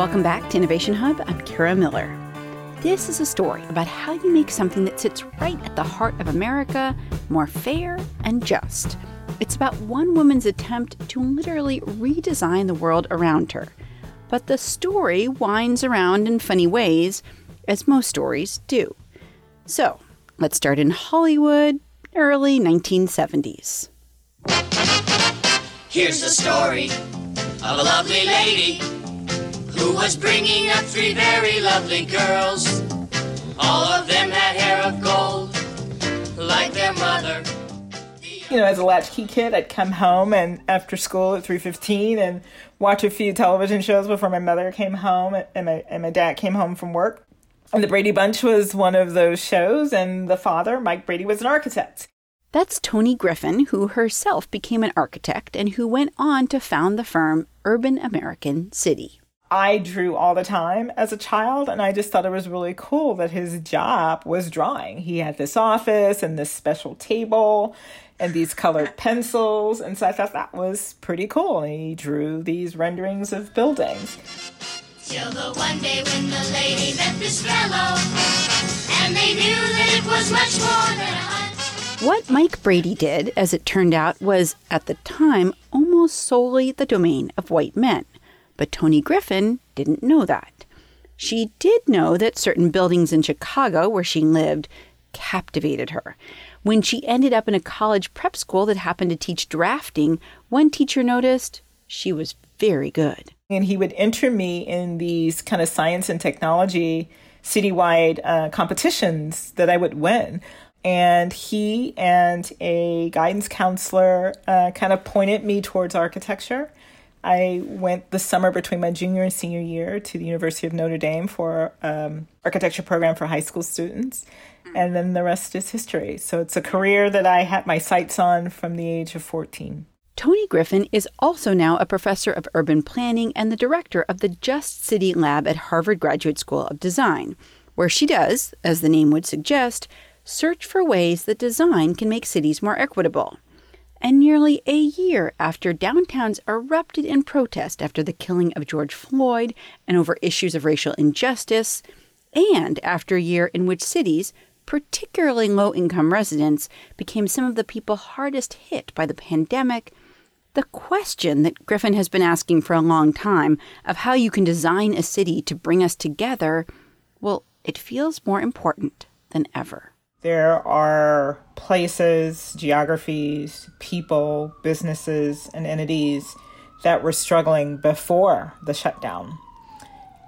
Welcome back to Innovation Hub. I'm Kara Miller. This is a story about how you make something that sits right at the heart of America more fair and just. It's about one woman's attempt to literally redesign the world around her. But the story winds around in funny ways, as most stories do. So, let's start in Hollywood, early 1970s. Here's the story of a lovely lady who was bringing up three very lovely girls. All of them had hair of gold, like their mother. You know, as a latchkey kid, I'd come home and after school at three fifteen and watch a few television shows before my mother came home and my and my dad came home from work. And the Brady Bunch was one of those shows, and the father, Mike Brady, was an architect. That's Toni Griffin, who herself became an architect and who went on to found the firm Urban American City. I drew all the time as a child, and I just thought it was really cool that his job was drawing. He had this office and this special table and these colored pencils, and so I thought that was pretty cool. And he drew these renderings of buildings. Till the one day when the lady met this fellow, and they knew that it was much more than a. What Mike Brady did, as it turned out, was at the time almost solely the domain of white men. But Toni Griffin didn't know that. She did know that certain buildings in Chicago where she lived captivated her. When she ended up in a college prep school that happened to teach drafting, one teacher noticed she was very good. And he would enter me in these kind of science and technology citywide uh, competitions that I would win. And he and a guidance counselor uh, kind of pointed me towards architecture. I went the summer between my junior and senior year to the University of Notre Dame for um, architecture program for high school students, and then the rest is history. So it's a career that I had my sights on from the age of 14. Toni Griffin is also now a professor of urban planning and the director of the Just City Lab at Harvard Graduate School of Design, where she does, as the name would suggest, search for ways that design can make cities more equitable. And nearly a year after downtowns erupted in protest after the killing of George Floyd and over issues of racial injustice, and after a year in which cities, particularly low income residents, became some of the people hardest hit by the pandemic, the question that Griffin has been asking for a long time of how you can design a city to bring us together, well, it feels more important than ever. There are places, geographies, people, businesses, and entities that were struggling before the shutdown.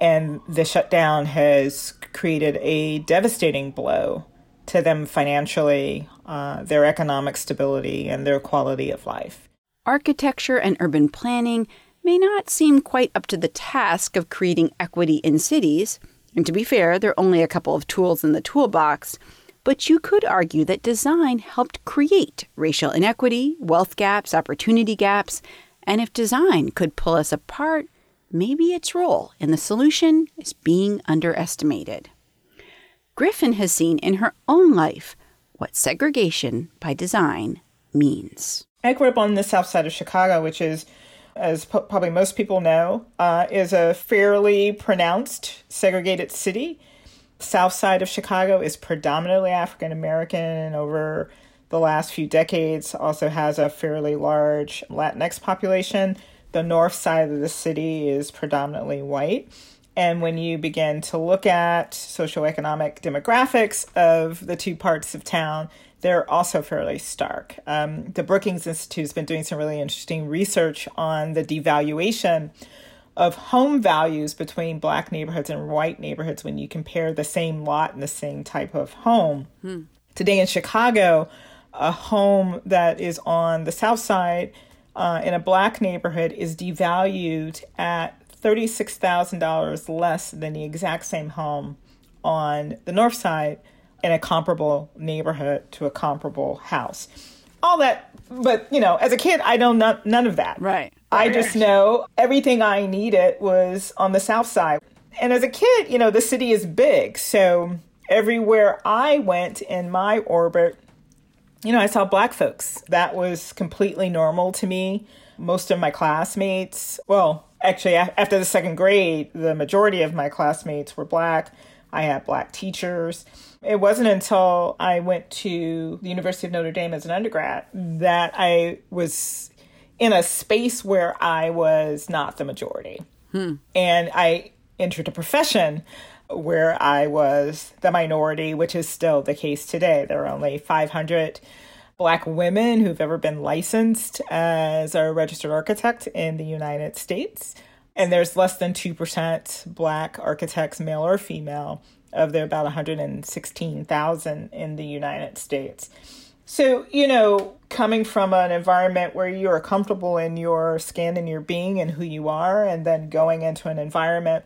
And the shutdown has created a devastating blow to them financially, uh, their economic stability, and their quality of life. Architecture and urban planning may not seem quite up to the task of creating equity in cities. And to be fair, there are only a couple of tools in the toolbox. But you could argue that design helped create racial inequity, wealth gaps, opportunity gaps, and if design could pull us apart, maybe its role in the solution is being underestimated. Griffin has seen in her own life what segregation by design means. I grew up on the south side of Chicago, which is, as po- probably most people know, uh, is a fairly pronounced segregated city south side of Chicago is predominantly African American and over the last few decades also has a fairly large Latinx population. The north side of the city is predominantly white. And when you begin to look at socioeconomic demographics of the two parts of town, they're also fairly stark. Um, the Brookings Institute has been doing some really interesting research on the devaluation of home values between black neighborhoods and white neighborhoods when you compare the same lot and the same type of home. Hmm. Today in Chicago, a home that is on the south side uh, in a black neighborhood is devalued at $36,000 less than the exact same home on the north side in a comparable neighborhood to a comparable house. All that, but you know, as a kid, I know none, none of that. Right. I just know everything I needed was on the south side. And as a kid, you know, the city is big. So everywhere I went in my orbit, you know, I saw black folks. That was completely normal to me. most of my classmates, well, actually, after the second grade, the majority of my classmates were black. I had black teachers. It wasn't until I went to the University of Notre Dame as an undergrad that I was in a space where I was not the majority. Hmm. And I entered a profession where I was the minority, which is still the case today. There are only 500 black women who've ever been licensed as a registered architect in the United States. And there's less than 2% black architects, male or female, of the about 116,000 in the United States. So, you know, coming from an environment where you are comfortable in your skin and your being and who you are, and then going into an environment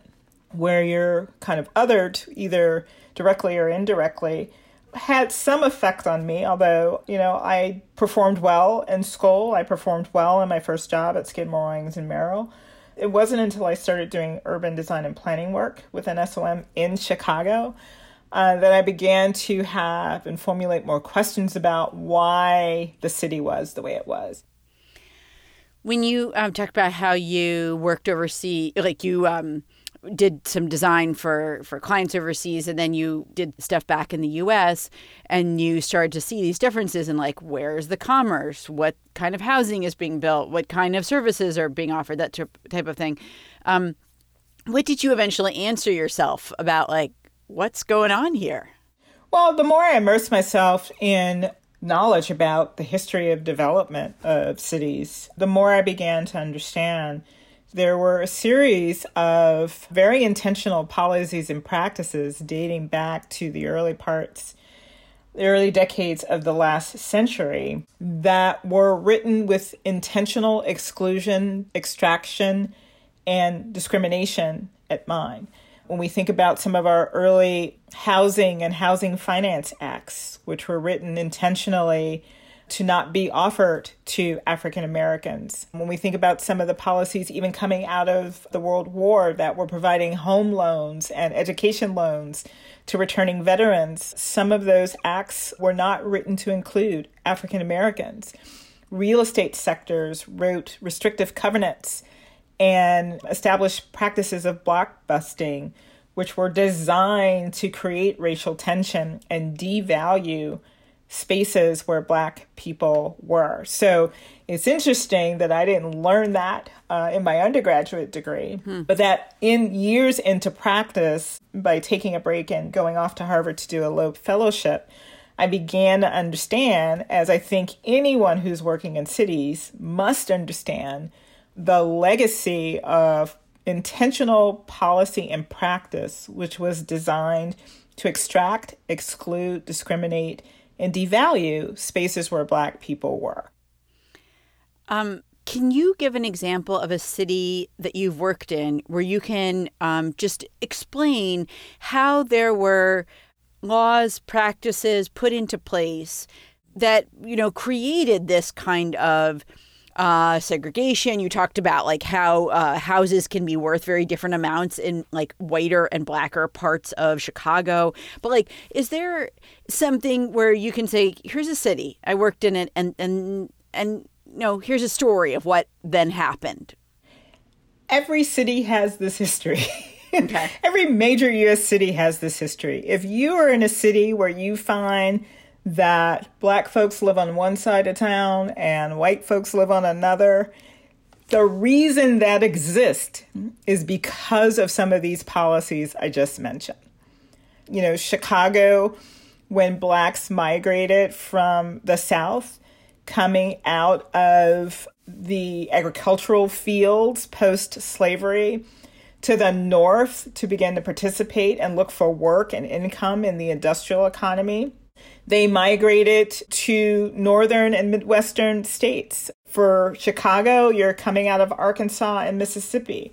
where you're kind of othered, either directly or indirectly, had some effect on me. Although, you know, I performed well in school, I performed well in my first job at Skidmore, Owings and Merrill. It wasn't until I started doing urban design and planning work with an SOM in Chicago uh, that I began to have and formulate more questions about why the city was the way it was. When you um, talk about how you worked overseas, like you um, did some design for for clients overseas and then you did stuff back in the US and you started to see these differences in like where's the commerce? What kind of housing is being built? What kind of services are being offered? That type of thing. Um, what did you eventually answer yourself about like what's going on here well the more i immersed myself in knowledge about the history of development of cities the more i began to understand there were a series of very intentional policies and practices dating back to the early parts, the early decades of the last century that were written with intentional exclusion, extraction, and discrimination at mind. When we think about some of our early housing and housing finance acts, which were written intentionally to not be offered to African Americans. When we think about some of the policies even coming out of the World War that were providing home loans and education loans to returning veterans, some of those acts were not written to include African Americans. Real estate sectors wrote restrictive covenants and established practices of blockbusting, which were designed to create racial tension and devalue spaces where black people were. So it's interesting that I didn't learn that uh, in my undergraduate degree, hmm. but that in years into practice, by taking a break and going off to Harvard to do a Loeb Fellowship, I began to understand, as I think anyone who's working in cities must understand, the legacy of intentional policy and practice, which was designed to extract, exclude, discriminate, and devalue spaces where Black people were. Um, can you give an example of a city that you've worked in where you can um, just explain how there were laws, practices put into place that you know created this kind of uh, segregation. You talked about like how uh, houses can be worth very different amounts in like whiter and blacker parts of Chicago. But like, is there something where you can say, "Here's a city I worked in it," and and and you know, here's a story of what then happened. Every city has this history. Okay. Every major U.S. city has this history. If you are in a city where you find that black folks live on one side of town and white folks live on another. The reason that exists is because of some of these policies I just mentioned. You know, Chicago, when blacks migrated from the South, coming out of the agricultural fields post slavery to the North to begin to participate and look for work and income in the industrial economy they migrated to northern and midwestern states. For Chicago, you're coming out of Arkansas and Mississippi.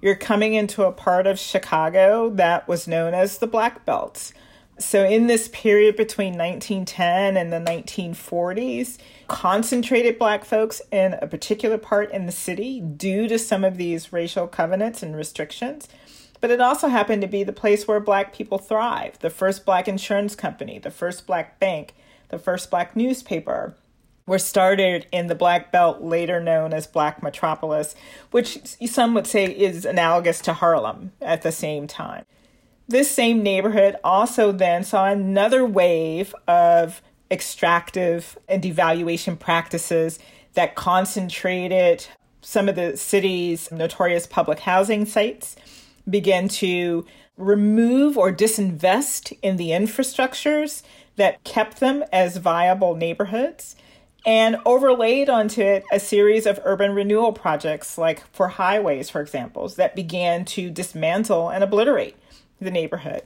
You're coming into a part of Chicago that was known as the Black Belt. So, in this period between 1910 and the 1940s, concentrated Black folks in a particular part in the city due to some of these racial covenants and restrictions but it also happened to be the place where black people thrive the first black insurance company, the first black bank, the first black newspaper were started in the Black Belt, later known as Black Metropolis, which some would say is analogous to Harlem at the same time. This same neighborhood also then saw another wave of extractive and devaluation practices that concentrated some of the city's notorious public housing sites, began to remove or disinvest in the infrastructures that kept them as viable neighborhoods and overlaid onto it a series of urban renewal projects, like for highways, for example, that began to dismantle and obliterate the neighborhood,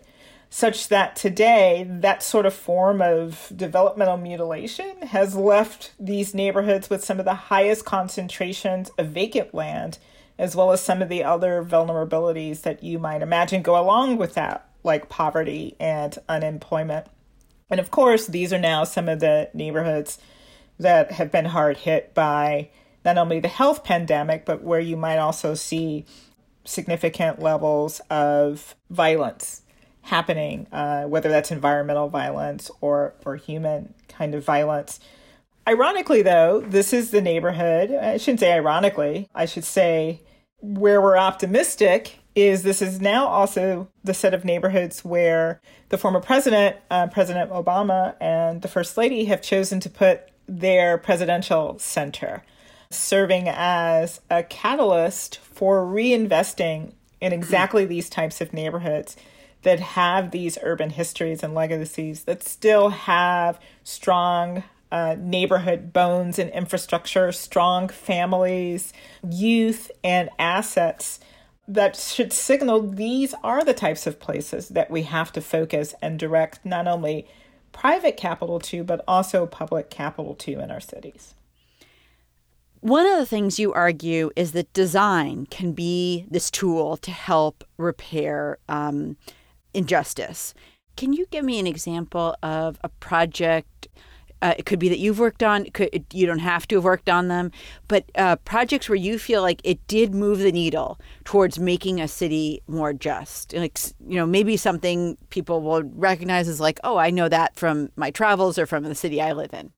such that today that sort of form of developmental mutilation has left these neighborhoods with some of the highest concentrations of vacant land, as well as some of the other vulnerabilities that you might imagine go along with that, like poverty and unemployment. And of course, these are now some of the neighborhoods that have been hard hit by not only the health pandemic, but where you might also see significant levels of violence happening, uh, whether that's environmental violence or, or human kind of violence. Ironically, though, this is the neighborhood, I shouldn't say ironically, I should say where we're optimistic is this is now also the set of neighborhoods where the former president, uh, President Obama, and the First Lady have chosen to put their presidential center, serving as a catalyst for reinvesting in exactly these types of neighborhoods that have these urban histories and legacies that still have strong uh, neighborhood bones and infrastructure, strong families, youth, and assets that should signal these are the types of places that we have to focus and direct not only private capital to, but also public capital to in our cities. One of the things you argue is that design can be this tool to help repair um, injustice. Can you give me an example of a project uh, it could be that you've worked on. Could, you don't have to have worked on them, but uh, projects where you feel like it did move the needle towards making a city more just. Like you know, maybe something people will recognize as like, oh, I know that from my travels or from the city I live in.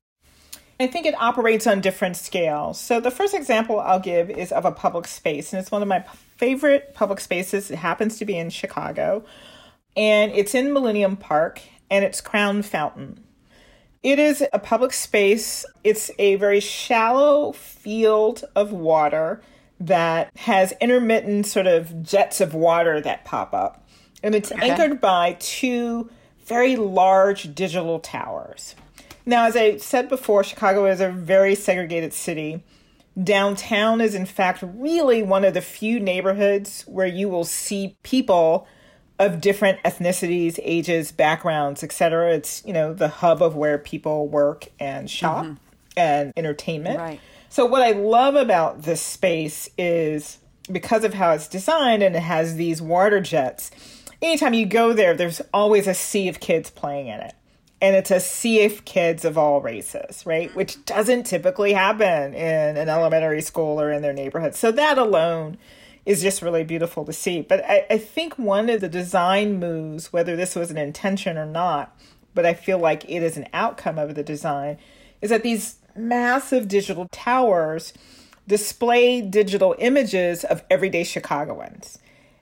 I think it operates on different scales. So the first example I'll give is of a public space, and it's one of my favorite public spaces. It happens to be in Chicago, and it's in Millennium Park, and it's Crown Fountain. It is a public space. It's a very shallow field of water that has intermittent sort of jets of water that pop up. And it's okay. anchored by two very large digital towers. Now, as I said before, Chicago is a very segregated city. Downtown is, in fact, really one of the few neighborhoods where you will see people of different ethnicities, ages, backgrounds, etc. It's, you know, the hub of where people work and shop mm-hmm. and entertainment. Right. So what I love about this space is because of how it's designed and it has these water jets. Anytime you go there, there's always a sea of kids playing in it. And it's a sea of kids of all races, right? Which doesn't typically happen in an elementary school or in their neighborhood. So that alone is just really beautiful to see. But I, I think one of the design moves, whether this was an intention or not, but I feel like it is an outcome of the design, is that these massive digital towers display digital images of everyday Chicagoans.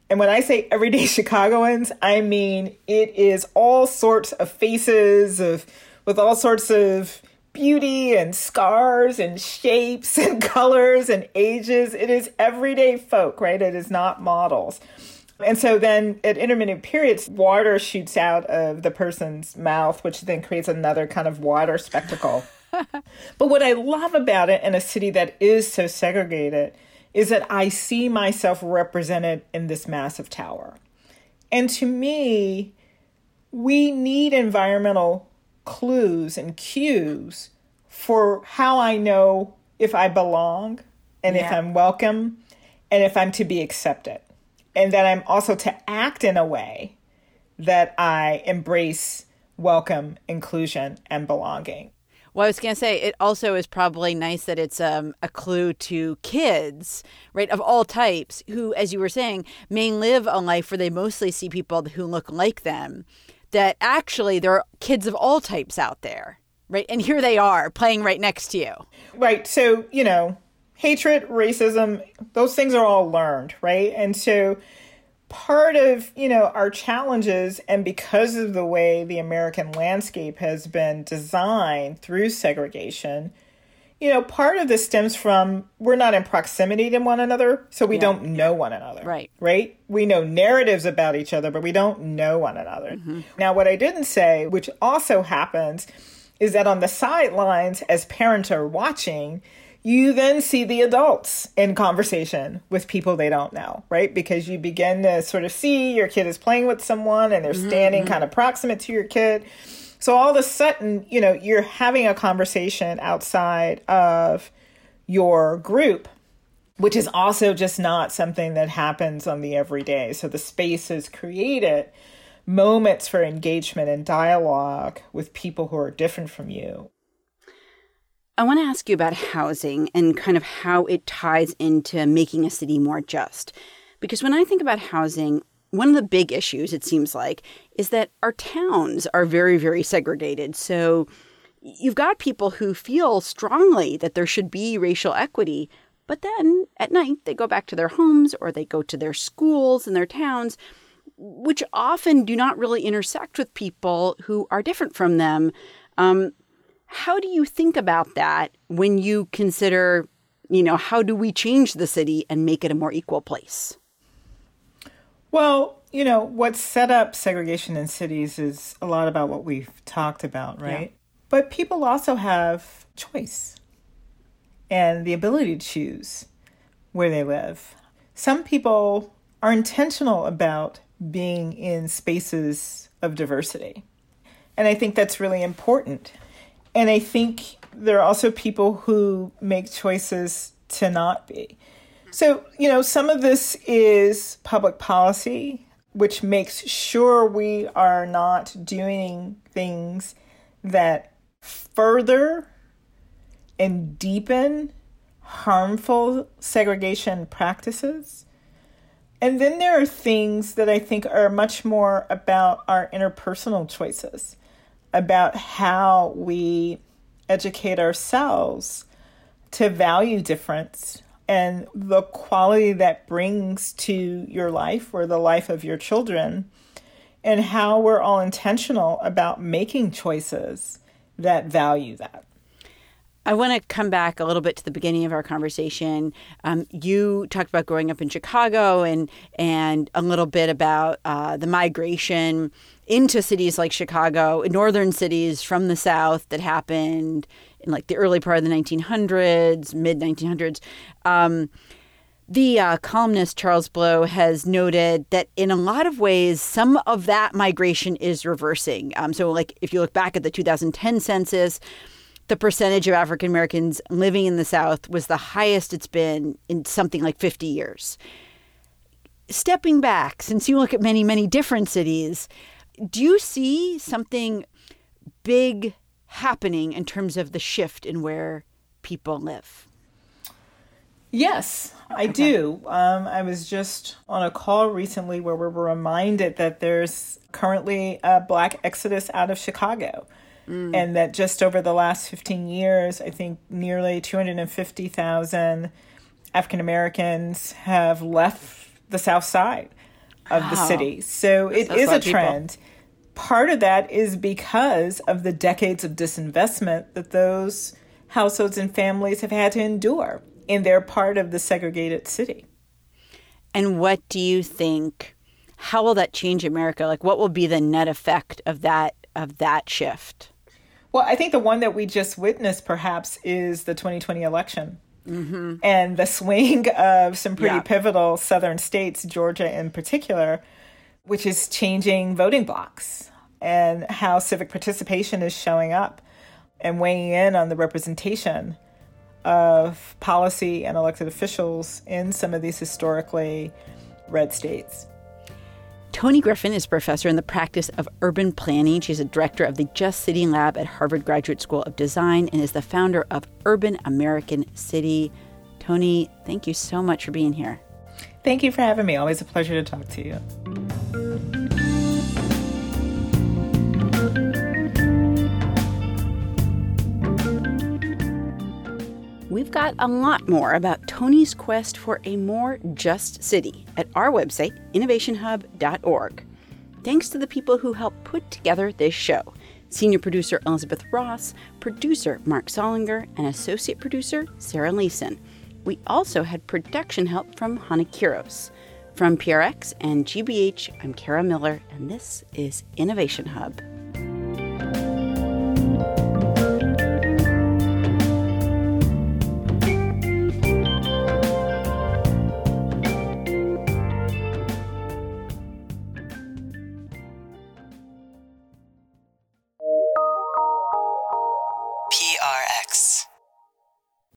And when I say everyday Chicagoans, I mean it is all sorts of faces of with all sorts of beauty and scars and shapes and colors and ages. It is everyday folk, right? It is not models. And so then at intermittent periods, water shoots out of the person's mouth, which then creates another kind of water spectacle. but what I love about it in a city that is so segregated is that I see myself represented in this massive tower. And to me, we need environmental clues and cues for how I know if I belong and yeah. if I'm welcome and if I'm to be accepted. And that I'm also to act in a way that I embrace welcome, inclusion, and belonging. Well, I was going to say it also is probably nice that it's um, a clue to kids, right, of all types, who, as you were saying, may live a life where they mostly see people who look like them that actually there are kids of all types out there. Right. And here they are playing right next to you. Right. So, you know, hatred, racism, those things are all learned, right? And so part of, you know, our challenges and because of the way the American landscape has been designed through segregation, you know, part of this stems from we're not in proximity to one another, so we yeah. don't know one another. Right. Right? We know narratives about each other, but we don't know one another. Mm-hmm. Now, what I didn't say, which also happens, is that on the sidelines, as parents are watching, you then see the adults in conversation with people they don't know, right? Because you begin to sort of see your kid is playing with someone and they're mm-hmm. standing mm-hmm. kind of proximate to your kid so all of a sudden, you know, you're having a conversation outside of your group, which is also just not something that happens on the everyday. So the space has created moments for engagement and dialogue with people who are different from you. I want to ask you about housing and kind of how it ties into making a city more just. Because when I think about housing, one of the big issues, it seems like, is that our towns are very, very segregated. So you've got people who feel strongly that there should be racial equity, but then at night they go back to their homes or they go to their schools and their towns, which often do not really intersect with people who are different from them. Um, how do you think about that when you consider, you know, how do we change the city and make it a more equal place? Well, you know, what set up segregation in cities is a lot about what we've talked about, right? Yeah. But people also have choice and the ability to choose where they live. Some people are intentional about being in spaces of diversity. And I think that's really important. And I think there are also people who make choices to not be. So, you know, some of this is public policy, which makes sure we are not doing things that further and deepen harmful segregation practices. And then there are things that I think are much more about our interpersonal choices, about how we educate ourselves to value difference and the quality that brings to your life or the life of your children, and how we're all intentional about making choices that value that. I want to come back a little bit to the beginning of our conversation. Um, you talked about growing up in Chicago and and a little bit about uh, the migration into cities like Chicago, northern cities from the South that happened in like the early part of the 1900s, mid 1900s. Um, the uh, columnist Charles Blow has noted that in a lot of ways, some of that migration is reversing. Um, so, like if you look back at the 2010 census, the percentage of African Americans living in the South was the highest it's been in something like 50 years. Stepping back, since you look at many, many different cities, do you see something big happening in terms of the shift in where people live? Yes, I okay. do. Um, I was just on a call recently where we were reminded that there's currently a black exodus out of Chicago. Mm. And that just over the last 15 years, I think nearly 250,000 African Americans have left the South Side of wow. the city. So it That's is a trend. People part of that is because of the decades of disinvestment that those households and families have had to endure in their part of the segregated city. And what do you think? How will that change America? Like, what will be the net effect of that of that shift? Well, I think the one that we just witnessed, perhaps, is the 2020 election. Mm-hmm. And the swing of some pretty yeah. pivotal southern states, Georgia in particular, which is changing voting blocks and how civic participation is showing up and weighing in on the representation of policy and elected officials in some of these historically red states. Toni Griffin is professor in the practice of urban planning. She's a director of the Just City Lab at Harvard Graduate School of Design and is the founder of Urban American City. Toni, thank you so much for being here. Thank you for having me. Always a pleasure to talk to you. We've got a lot more about Toni's quest for a more just city at our website, innovationhub.org. Thanks to the people who helped put together this show senior producer Elizabeth Ross, producer Mark Solinger, and associate producer Sarah Leeson. We also had production help from Hana Kiros. From PRX and GBH, I'm Kara Miller, and this is Innovation Hub.